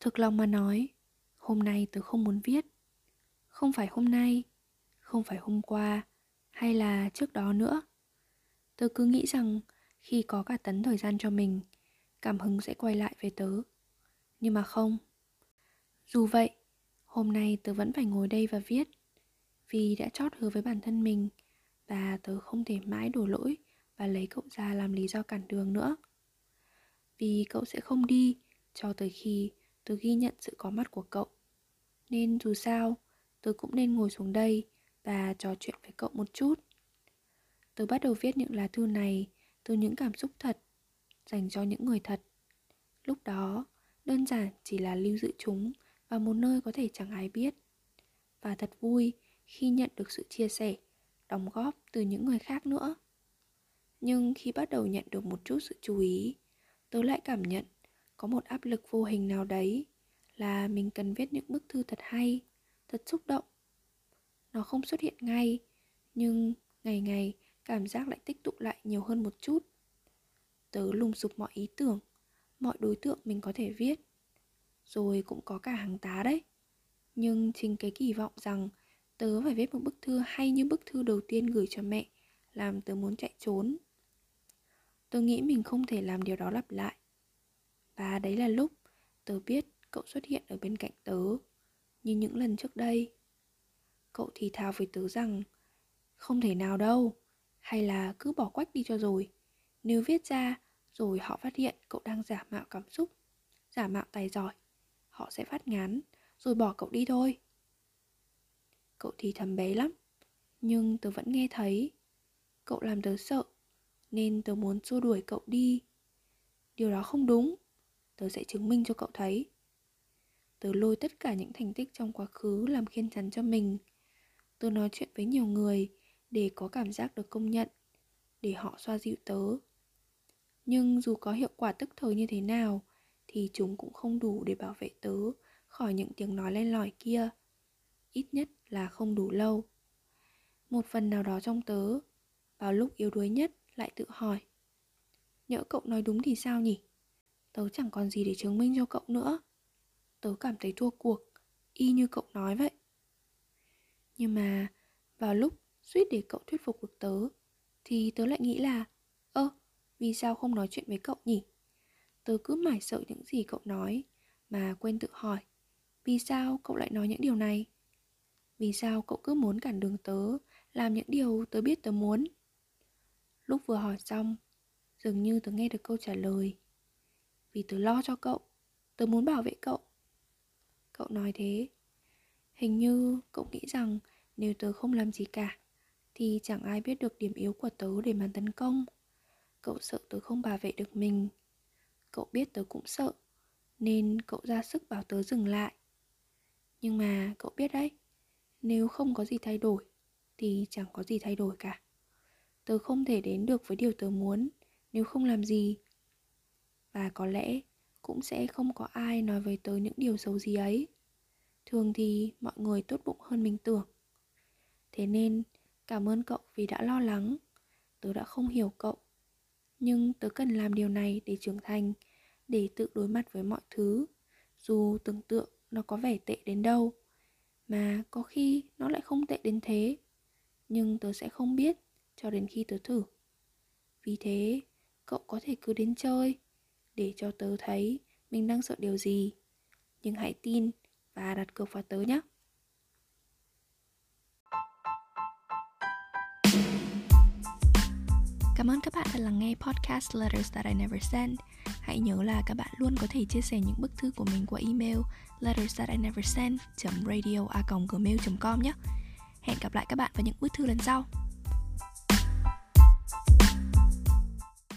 Thực lòng mà nói, Hôm nay tớ không muốn viết. Không phải hôm nay, Không phải hôm qua, Hay là trước đó nữa. Tớ cứ nghĩ rằng Khi có cả tấn thời gian cho mình, Cảm hứng sẽ quay lại về tớ. Nhưng mà không. Dù vậy, Hôm nay tớ vẫn phải ngồi đây và viết, Vì đã chót hứa với bản thân mình Và tớ không thể mãi đổ lỗi Và lấy cậu ra làm lý do cản đường nữa. Vì cậu sẽ không đi Cho tới khi tớ ghi nhận sự có mặt của cậu Nên dù sao Tớ cũng nên ngồi xuống đây Và trò chuyện với cậu một chút Tớ bắt đầu viết những lá thư này Từ những cảm xúc thật Dành cho những người thật Lúc đó đơn giản chỉ là lưu giữ chúng và một nơi có thể chẳng ai biết. Và thật vui khi nhận được sự chia sẻ, đóng góp từ những người khác nữa. Nhưng khi bắt đầu nhận được một chút sự chú ý, tớ lại cảm nhận có một áp lực vô hình nào đấy là mình cần viết những bức thư thật hay, thật xúc động. Nó không xuất hiện ngay, nhưng ngày ngày cảm giác lại tích tụ lại nhiều hơn một chút. Tớ lùng sục mọi ý tưởng, mọi đối tượng mình có thể viết rồi cũng có cả hàng tá đấy nhưng chính cái kỳ vọng rằng tớ phải viết một bức thư hay như bức thư đầu tiên gửi cho mẹ làm tớ muốn chạy trốn tớ nghĩ mình không thể làm điều đó lặp lại và đấy là lúc tớ biết cậu xuất hiện ở bên cạnh tớ, như những lần trước đây. Cậu thì thào với tớ rằng, không thể nào đâu, hay là cứ bỏ quách đi cho rồi. Nếu viết ra rồi họ phát hiện cậu đang giả mạo cảm xúc, giả mạo tài giỏi, họ sẽ phát ngán, rồi bỏ cậu đi thôi. Cậu thì thầm bé lắm, nhưng tớ vẫn nghe thấy. Cậu làm tớ sợ, nên tớ muốn xua đuổi cậu đi. Điều đó không đúng tớ sẽ chứng minh cho cậu thấy. Tớ lôi tất cả những thành tích trong quá khứ làm khiên chắn cho mình. Tớ nói chuyện với nhiều người để có cảm giác được công nhận, để họ xoa dịu tớ. Nhưng dù có hiệu quả tức thời như thế nào, thì chúng cũng không đủ để bảo vệ tớ khỏi những tiếng nói len lỏi kia. Ít nhất là không đủ lâu. Một phần nào đó trong tớ, vào lúc yếu đuối nhất lại tự hỏi, nhỡ cậu nói đúng thì sao nhỉ? Tớ chẳng còn gì để chứng minh cho cậu nữa. Tớ cảm thấy thua cuộc, y như cậu nói vậy. Nhưng mà, vào lúc suýt để cậu thuyết phục được tớ, thì tớ lại nghĩ là, ơ, vì sao không nói chuyện với cậu nhỉ? Tớ cứ mải sợ những gì cậu nói, Mà quên tự hỏi, Vì sao cậu lại nói những điều này? Vì sao cậu cứ muốn cản đường tớ, Làm những điều tớ biết tớ muốn? Lúc vừa hỏi xong, Dường như tớ nghe được câu trả lời. Vì tớ lo cho cậu. Tớ muốn bảo vệ cậu. Cậu nói thế. Hình như cậu nghĩ rằng Nếu tớ không làm gì cả, Thì chẳng ai biết được điểm yếu của tớ để mà tấn công. Cậu sợ tớ không bảo vệ được mình. Cậu biết tớ cũng sợ, Nên cậu ra sức bảo tớ dừng lại. Nhưng mà cậu biết đấy, Nếu không có gì thay đổi, Thì chẳng có gì thay đổi cả. Tớ không thể đến được với điều tớ muốn, Nếu không làm gì và có lẽ cũng sẽ không có ai nói với tớ những điều xấu gì ấy. Thường thì mọi người tốt bụng hơn mình tưởng. Thế nên, cảm ơn cậu vì đã lo lắng. Tớ đã không hiểu cậu. Nhưng tớ cần làm điều này để trưởng thành, để tự đối mặt với mọi thứ. Dù tưởng tượng nó có vẻ tệ đến đâu, mà có khi nó lại không tệ đến thế. Nhưng tớ sẽ không biết cho đến khi tớ thử. Vì thế, cậu có thể cứ đến chơi để cho tớ thấy mình đang sợ điều gì nhưng hãy tin và đặt cược vào tớ nhé. Cảm ơn các bạn đã lắng nghe podcast Letters That I Never Send. Hãy nhớ là các bạn luôn có thể chia sẻ những bức thư của mình qua email letters that I never send radio com nhé. Hẹn gặp lại các bạn vào những bức thư lần sau.